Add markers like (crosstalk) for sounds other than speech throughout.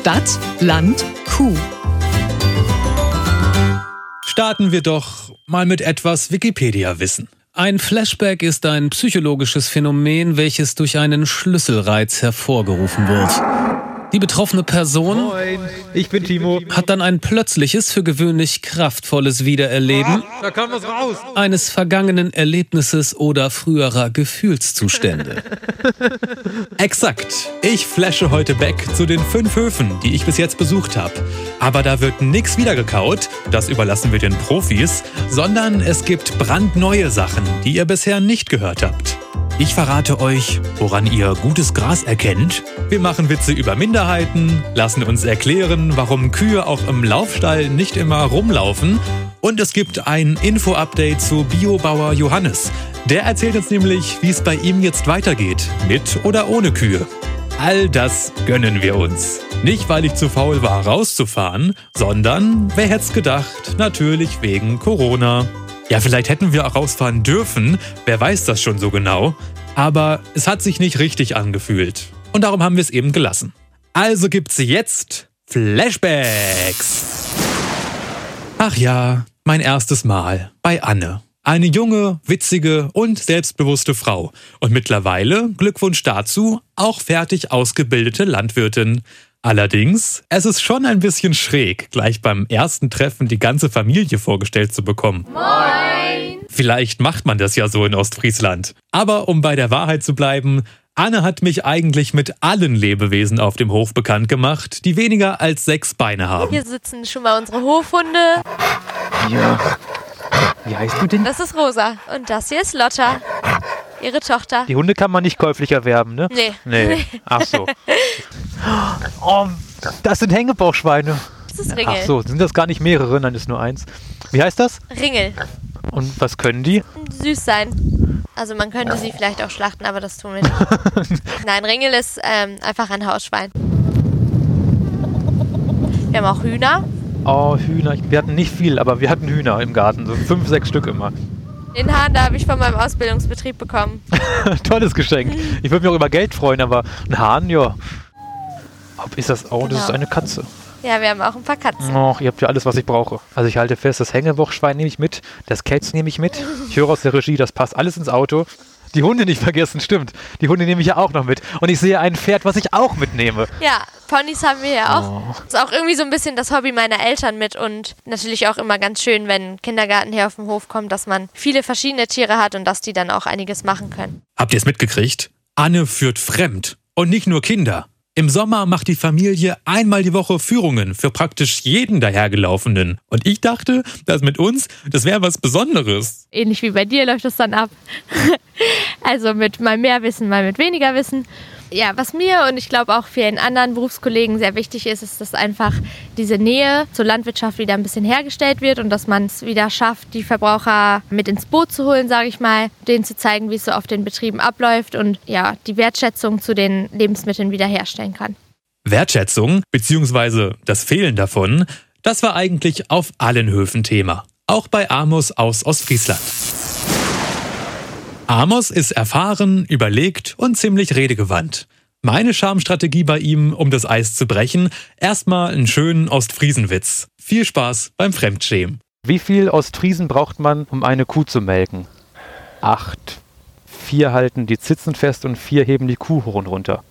Stadt, Land, Kuh. Starten wir doch mal mit etwas Wikipedia-Wissen. Ein Flashback ist ein psychologisches Phänomen, welches durch einen Schlüsselreiz hervorgerufen wird. Die betroffene Person Moin, ich bin Timo. hat dann ein plötzliches, für gewöhnlich kraftvolles Wiedererleben eines vergangenen Erlebnisses oder früherer Gefühlszustände. (laughs) Exakt. Ich flashe heute back zu den fünf Höfen, die ich bis jetzt besucht habe. Aber da wird nichts wiedergekaut, das überlassen wir den Profis, sondern es gibt brandneue Sachen, die ihr bisher nicht gehört habt. Ich verrate euch, woran ihr gutes Gras erkennt. Wir machen Witze über Minderheiten, lassen uns erklären, warum Kühe auch im Laufstall nicht immer rumlaufen. Und es gibt ein Info-Update zu Biobauer Johannes. Der erzählt uns nämlich, wie es bei ihm jetzt weitergeht, mit oder ohne Kühe. All das gönnen wir uns. Nicht, weil ich zu faul war, rauszufahren, sondern, wer hätte es gedacht, natürlich wegen Corona. Ja, vielleicht hätten wir auch rausfahren dürfen, wer weiß das schon so genau. Aber es hat sich nicht richtig angefühlt. Und darum haben wir es eben gelassen. Also gibt's jetzt Flashbacks. Ach ja, mein erstes Mal bei Anne. Eine junge, witzige und selbstbewusste Frau. Und mittlerweile, Glückwunsch dazu, auch fertig ausgebildete Landwirtin. Allerdings, es ist schon ein bisschen schräg, gleich beim ersten Treffen die ganze Familie vorgestellt zu bekommen. Moin! Vielleicht macht man das ja so in Ostfriesland. Aber um bei der Wahrheit zu bleiben, Anne hat mich eigentlich mit allen Lebewesen auf dem Hof bekannt gemacht, die weniger als sechs Beine haben. Hier sitzen schon mal unsere Hofhunde. Ja. Wie heißt du denn? Das ist Rosa. Und das hier ist Lotta. Ihre Tochter. Die Hunde kann man nicht käuflich erwerben, ne? Nee. Nee. Ach so. Oh, das sind Hängebauchschweine. Das ist Ringel. Ach so, sind das gar nicht mehrere, nein, ist nur eins. Wie heißt das? Ringel. Und was können die? Süß sein. Also man könnte sie vielleicht auch schlachten, aber das tun wir nicht. (laughs) Nein, Ringel ist ähm, einfach ein Hausschwein. Wir haben auch Hühner. Oh, Hühner. Wir hatten nicht viel, aber wir hatten Hühner im Garten. So fünf, sechs Stück immer. Den Hahn, da habe ich von meinem Ausbildungsbetrieb bekommen. (laughs) Tolles Geschenk. Ich würde mich auch über Geld freuen, aber ein Hahn, ja. Ob ist das? Oh, das ist Genau. eine Katze. Ja, wir haben auch ein paar Katzen. Och, ihr habt ja alles, was ich brauche. Also ich halte fest, das Hängewochschwein nehme ich mit, das Kätz nehme ich mit. Ich höre aus der Regie, das passt alles ins Auto. Die Hunde nicht vergessen, stimmt. Die Hunde nehme ich ja auch noch mit. Und ich sehe ein Pferd, was ich auch mitnehme. Ja, Ponys haben wir ja auch. Oh. Ist auch irgendwie so ein bisschen das Hobby meiner Eltern mit und natürlich auch immer ganz schön, wenn ein Kindergarten hier auf den Hof kommt, dass man viele verschiedene Tiere hat und dass die dann auch einiges machen können. Habt ihr es mitgekriegt? Anne führt fremd. Und nicht nur Kinder. Im Sommer macht die Familie einmal die Woche Führungen für praktisch jeden dahergelaufenen. Und ich dachte, das mit uns, das wäre was Besonderes. Ähnlich wie bei dir läuft es dann ab. (laughs) also mit mal mehr Wissen, mal mit weniger Wissen. Ja, was mir und ich glaube auch vielen anderen Berufskollegen sehr wichtig ist, ist, dass einfach diese Nähe zur Landwirtschaft wieder ein bisschen hergestellt wird und dass man es wieder schafft, die Verbraucher mit ins Boot zu holen, sage ich mal, denen zu zeigen, wie es so auf den Betrieben abläuft und ja, die Wertschätzung zu den Lebensmitteln wiederherstellen kann. Wertschätzung, beziehungsweise das Fehlen davon, das war eigentlich auf allen Höfen Thema. Auch bei Amos aus Ostfriesland. Amos ist erfahren, überlegt und ziemlich redegewandt. Meine Charmstrategie bei ihm, um das Eis zu brechen, erstmal einen schönen Ostfriesenwitz. Viel Spaß beim Fremdschämen. Wie viel Ostfriesen braucht man, um eine Kuh zu melken? Acht. Vier halten die Zitzen fest und vier heben die Kuhhorn runter.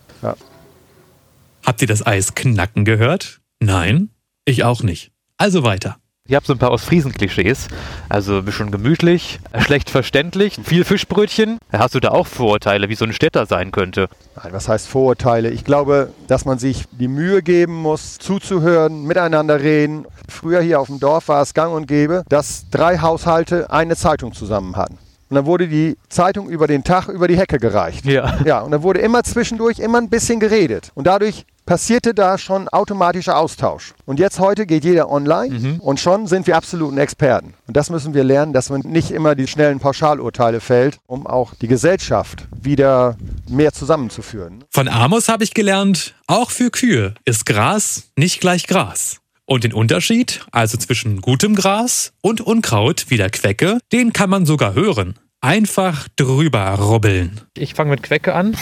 Habt ihr das Eis knacken gehört? Nein? Ich auch nicht. Also weiter. Ich habe so ein paar Ostfriesen-Klischees. Also ein bisschen gemütlich, schlecht verständlich, viel Fischbrötchen. Hast du da auch Vorurteile, wie so ein Städter sein könnte? Nein, was heißt Vorurteile? Ich glaube, dass man sich die Mühe geben muss, zuzuhören, miteinander reden. Früher hier auf dem Dorf war es gang und gäbe, dass drei Haushalte eine Zeitung zusammen hatten. Und dann wurde die Zeitung über den Tag über die Hecke gereicht. Ja. Ja, und dann wurde immer zwischendurch immer ein bisschen geredet. Und dadurch passierte da schon automatischer Austausch. Und jetzt heute geht jeder online und schon sind wir absoluten Experten. Und das müssen wir lernen, dass man nicht immer die schnellen Pauschalurteile fällt, um auch die Gesellschaft wieder mehr zusammenzuführen. Von Amos habe ich gelernt, auch für Kühe ist Gras nicht gleich Gras. Und den Unterschied, also zwischen gutem Gras und Unkraut wie der Quecke, den kann man sogar hören. Einfach drüber rubbeln. Ich fange mit Quecke an.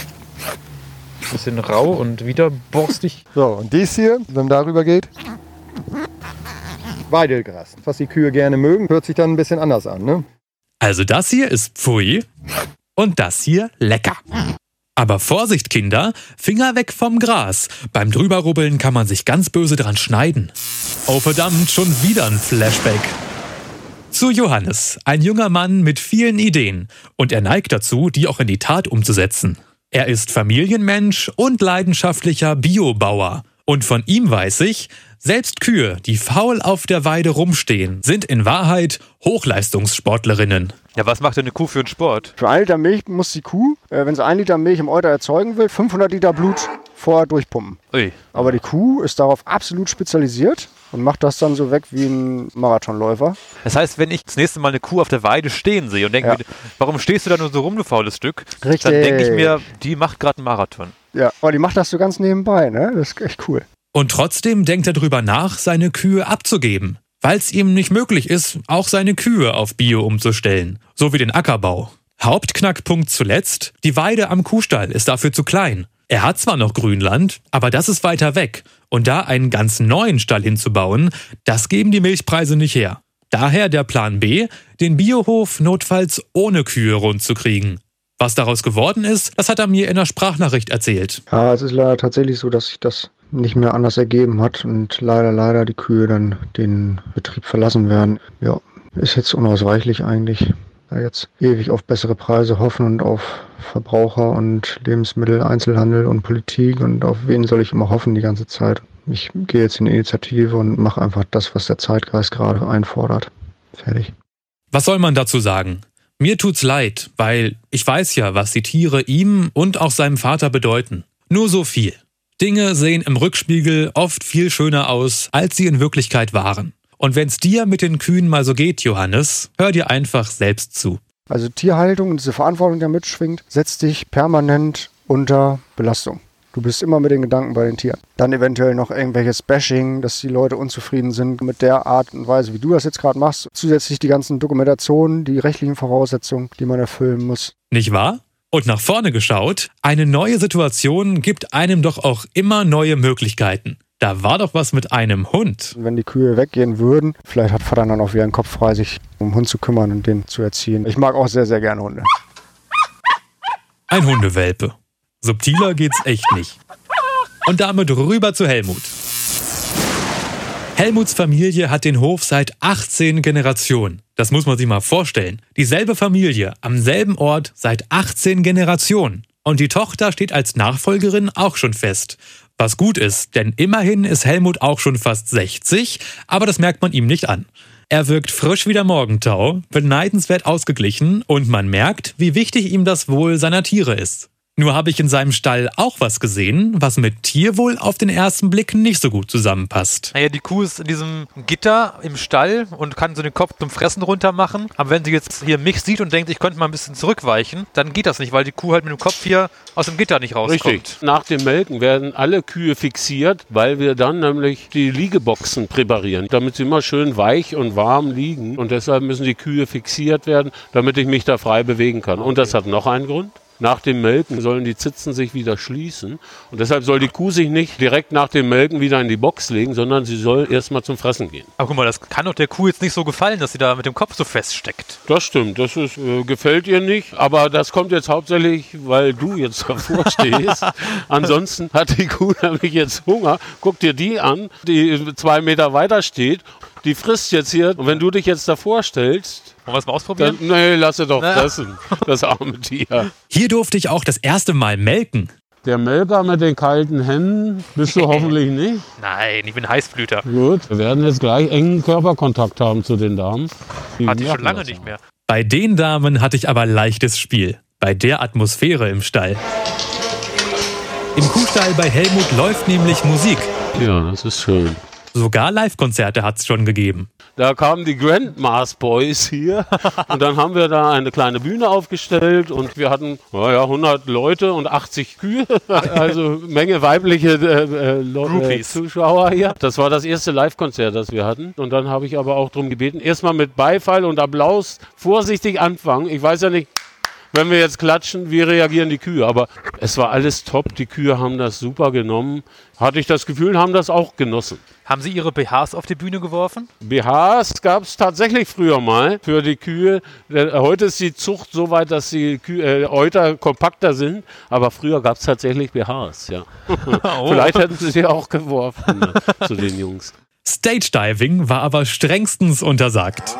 Bisschen rau und wieder borstig. So, und dies hier, wenn man darüber geht, Weidelgras. Was die Kühe gerne mögen, hört sich dann ein bisschen anders an, ne? Also das hier ist Pfui und das hier lecker. Aber Vorsicht, Kinder, Finger weg vom Gras. Beim drüberrubbeln kann man sich ganz böse dran schneiden. Oh verdammt, schon wieder ein Flashback. Zu Johannes, ein junger Mann mit vielen Ideen. Und er neigt dazu, die auch in die Tat umzusetzen. Er ist Familienmensch und leidenschaftlicher Biobauer. Und von ihm weiß ich, selbst Kühe, die faul auf der Weide rumstehen, sind in Wahrheit Hochleistungssportlerinnen. Ja, was macht denn eine Kuh für einen Sport? Für ein Liter Milch muss die Kuh, äh, wenn sie ein Liter Milch im Euter erzeugen will, 500 Liter Blut vorher durchpumpen. Ui. Aber die Kuh ist darauf absolut spezialisiert und macht das dann so weg wie ein Marathonläufer. Das heißt, wenn ich das nächste Mal eine Kuh auf der Weide stehen sehe und denke, Ja. mir, warum stehst du da nur so rum, du faules Stück? Richtig. Dann denke ich mir, die macht gerade einen Marathon. Ja, aber die macht das so ganz nebenbei, ne? Das ist echt cool. Und trotzdem denkt er darüber nach, seine Kühe abzugeben, weil es ihm nicht möglich ist, auch seine Kühe auf Bio umzustellen, so wie den Ackerbau. Hauptknackpunkt zuletzt, die Weide am Kuhstall ist dafür zu klein. Er hat zwar noch Grünland, aber das ist weiter weg. Und da einen ganz neuen Stall hinzubauen, das geben die Milchpreise nicht her. Daher der Plan B, den Biohof notfalls ohne Kühe rund zu kriegen. Was daraus geworden ist, das hat er mir in der Sprachnachricht erzählt. Ja, es ist leider tatsächlich so, dass sich das nicht mehr anders ergeben hat und leider, leider die Kühe dann den Betrieb verlassen werden. Ja, ist jetzt unausweichlich eigentlich. Jetzt ewig auf bessere Preise hoffen und auf Verbraucher und Lebensmittel, Einzelhandel und Politik und auf wen soll ich immer hoffen die ganze Zeit. Ich gehe jetzt in die Initiative und mache einfach das, was der Zeitgeist gerade einfordert. Fertig. Was soll man dazu sagen? Mir tut's leid, weil ich weiß ja, was die Tiere ihm und auch seinem Vater bedeuten. Nur so viel. Dinge sehen im Rückspiegel oft viel schöner aus, als sie in Wirklichkeit waren. Und wenn's dir mit den Kühen mal so geht, Johannes, hör dir einfach selbst zu. Also Tierhaltung und diese Verantwortung, die da mitschwingt, setzt dich permanent unter Belastung. Du bist immer mit den Gedanken bei den Tieren. Dann eventuell noch irgendwelches Bashing, dass die Leute unzufrieden sind mit der Art und Weise, wie du das jetzt gerade machst. Zusätzlich die ganzen Dokumentationen, die rechtlichen Voraussetzungen, die man erfüllen muss. Nicht wahr? Und nach vorne geschaut, eine neue Situation gibt einem doch auch immer neue Möglichkeiten. Da war doch was mit einem Hund. Und wenn die Kühe weggehen würden, vielleicht hat Vater dann auch wieder einen Kopf frei, sich um den Hund zu kümmern und den zu erziehen. Ich mag auch sehr, sehr gerne Hunde. Ein Hundewelpe. Subtiler geht's echt nicht. Und damit rüber zu Helmut. Helmuts Familie hat den Hof seit 18 Generationen. Das muss man sich mal vorstellen. Dieselbe Familie am selben Ort seit 18 Generationen. Und die Tochter steht als Nachfolgerin auch schon fest. Was gut ist, denn immerhin ist Helmut auch schon fast 60, aber das merkt man ihm nicht an. Er wirkt frisch wie der Morgentau, beneidenswert ausgeglichen und man merkt, wie wichtig ihm das Wohl seiner Tiere ist. Nur habe ich in seinem Stall auch was gesehen, was mit Tierwohl auf den ersten Blick nicht so gut zusammenpasst. Naja, die Kuh ist in diesem Gitter im Stall und kann so den Kopf zum Fressen runter machen. Aber wenn sie jetzt hier mich sieht und denkt, ich könnte mal ein bisschen zurückweichen, dann geht das nicht, weil die Kuh halt mit dem Kopf hier aus dem Gitter nicht rauskommt. Richtig. Nach dem Melken werden alle Kühe fixiert, weil wir dann nämlich die Liegeboxen präparieren, damit sie immer schön weich und warm liegen. Und deshalb müssen die Kühe fixiert werden, damit ich mich da frei bewegen kann. Und das hat noch einen Grund. Nach dem Melken sollen die Zitzen sich wieder schließen. Und deshalb soll die Kuh sich nicht direkt nach dem Melken wieder in die Box legen, sondern sie soll erstmal zum Fressen gehen. Aber guck mal, das kann doch der Kuh jetzt nicht so gefallen, dass sie da mit dem Kopf so feststeckt. Das stimmt, das ist, äh, gefällt ihr nicht, aber das kommt jetzt hauptsächlich, weil du jetzt (laughs) davor stehst. (laughs) Ansonsten hat die Kuh (laughs) nämlich jetzt Hunger. Guck dir die an, die zwei Meter weiter steht. Die frisst jetzt hier. Und wenn du dich jetzt davor stellst, Wollen wir es mal ausprobieren? dann, nee, lass sie doch fressen, das arme Tier. Hier durfte ich auch das erste Mal melken. Der Melker mit den kalten Händen bist du (laughs) hoffentlich nicht. Nein, ich bin Heißblüter. Gut, wir werden jetzt gleich engen Körperkontakt haben zu den Damen. Die Hatte ich schon lange nicht mehr. Bei den Damen hatte ich aber leichtes Spiel. Bei der Atmosphäre im Stall. Im Kuhstall bei Helmut läuft nämlich Musik. Ja, das ist schön. Sogar Live-Konzerte hat's schon gegeben. Da kamen die Grandmas Boys hier (laughs) und dann haben wir da eine kleine Bühne aufgestellt und wir hatten naja, 100 Leute und 80 Kühe, (laughs) also Menge weibliche äh, äh, äh. Zuschauer hier. Das war das erste Live-Konzert, das wir hatten und dann habe ich aber auch darum gebeten, erstmal mit Beifall und Applaus vorsichtig anfangen. Ich weiß ja nicht, wenn wir jetzt klatschen, wie reagieren die Kühe? Aber es war alles top. Die Kühe haben das super genommen. Hatte ich das Gefühl, haben das auch genossen. Haben Sie Ihre BHs auf die Bühne geworfen? BHs gab es tatsächlich früher mal für die Kühe. Denn Heute ist die Zucht so weit, dass die Kühe, äh, Euter kompakter sind. Aber früher gab es tatsächlich BHs, ja. (laughs) (laughs) Vielleicht hätten sie sie auch geworfen ne, zu den Jungs. Stage Diving war aber strengstens untersagt.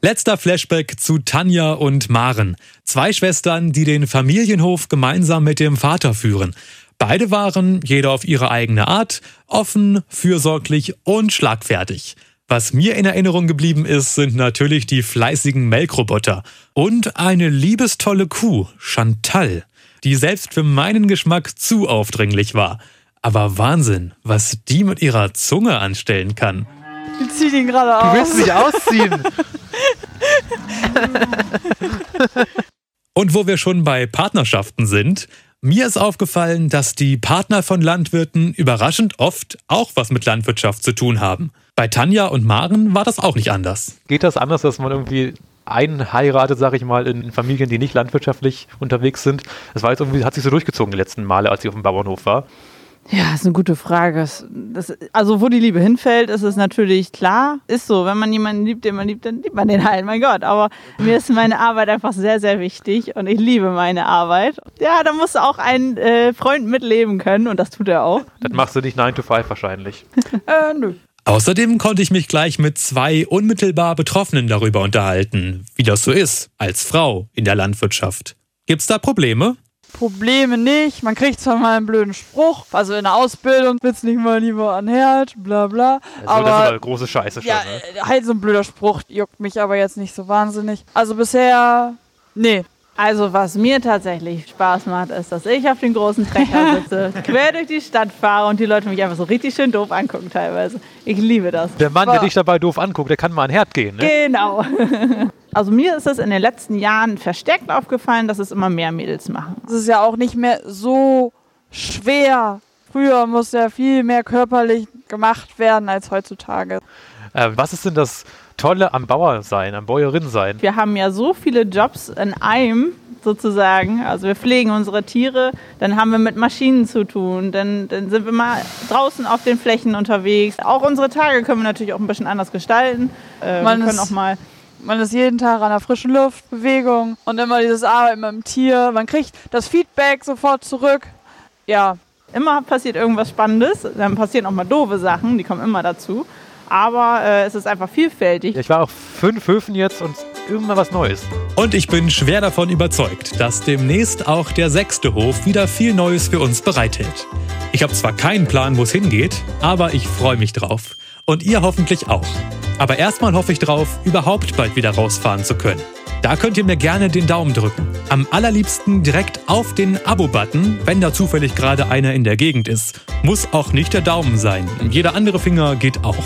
Letzter Flashback zu Tanja und Maren. Zwei Schwestern, die den Familienhof gemeinsam mit dem Vater führen. Beide waren, jeder auf ihre eigene Art, offen, fürsorglich und schlagfertig. Was mir in Erinnerung geblieben ist, sind natürlich die fleißigen Melkroboter und eine liebestolle Kuh, Chantal, die selbst für meinen Geschmack zu aufdringlich war. Aber Wahnsinn, was die mit ihrer Zunge anstellen kann. Ich zieh ihn gerade Du aus. willst dich ausziehen. Und wo wir schon bei Partnerschaften sind, mir ist aufgefallen, dass die Partner von Landwirten überraschend oft auch was mit Landwirtschaft zu tun haben. Bei Tanja und Maren war das auch nicht anders. Geht das anders, dass man irgendwie einen heiratet, sag ich mal, in Familien, die nicht landwirtschaftlich unterwegs sind? Das war jetzt irgendwie, hat sich so durchgezogen die letzten Male, als ich auf dem Bauernhof war. Ja, ist eine gute Frage. Das, das, also, wo die Liebe hinfällt, ist es natürlich klar. Ist so, wenn man jemanden liebt, den man liebt, dann liebt man den halt, mein Gott. Aber mir ist meine Arbeit einfach sehr, sehr wichtig und ich liebe meine Arbeit. Ja, da muss auch ein äh, Freund mitleben können und das tut er auch. Das machst du nicht 9 to 5 wahrscheinlich. (laughs) Äh, nö. Außerdem konnte ich mich gleich mit zwei unmittelbar Betroffenen darüber unterhalten, wie das so ist als Frau in der Landwirtschaft. Gibt's da Probleme? Probleme nicht. Man kriegt zwar mal einen blöden Spruch, also in der Ausbildung willst nicht mal lieber an Herd, bla bla. Also, das ist aber aber große Scheiße schon. Ja, ne? äh, halt so ein blöder Spruch, juckt mich aber jetzt nicht so wahnsinnig. Also bisher, nee. Also was mir tatsächlich Spaß macht, ist, dass ich auf den großen Trecker sitze, (laughs) quer durch die Stadt fahre und die Leute mich einfach so richtig schön doof angucken teilweise. Ich liebe das. Der Mann, der Aber- dich dabei doof anguckt, der kann mal an den Herd gehen. Ne? Genau. (laughs) Also mir ist es in den letzten Jahren verstärkt aufgefallen, dass es immer mehr Mädels machen. Es ist ja auch nicht mehr so schwer. Früher musste ja viel mehr körperlich gemacht werden als heutzutage. Äh, was ist denn das Tolle am Bauer sein, am Bäuerin sein? Wir haben ja so viele Jobs in einem sozusagen. Also wir pflegen unsere Tiere, dann haben wir mit Maschinen zu tun, dann, dann sind wir mal draußen auf den Flächen unterwegs. Auch unsere Tage können wir natürlich auch ein bisschen anders gestalten. Äh, wir können auch mal Man ist jeden Tag an der frischen Luft, Bewegung und immer dieses Arbeiten mit dem Tier. Man kriegt das Feedback sofort zurück. Ja, immer passiert irgendwas Spannendes. Dann passieren auch mal doofe Sachen, die kommen immer dazu. Aber äh, es ist einfach vielfältig. Ich war auf fünf Höfen jetzt und immer was Neues. Und ich bin schwer davon überzeugt, dass demnächst auch der sechste Hof wieder viel Neues für uns bereithält. Ich habe zwar keinen Plan, wo es hingeht, aber ich freue mich drauf. Und ihr hoffentlich auch. Aber erstmal hoffe ich drauf, überhaupt bald wieder rausfahren zu können. Da könnt ihr mir gerne den Daumen drücken. Am allerliebsten direkt auf den Abo-Button, wenn da zufällig gerade einer in der Gegend ist. Muss auch nicht der Daumen sein. Jeder andere Finger geht auch.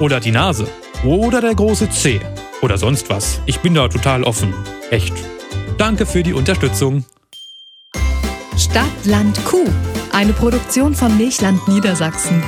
Oder die Nase. Oder der große Zeh. Oder sonst was. Ich bin da total offen. Echt. Danke für die Unterstützung. Stadt, Land, Kuh. Eine Produktion von Milchland Niedersachsen.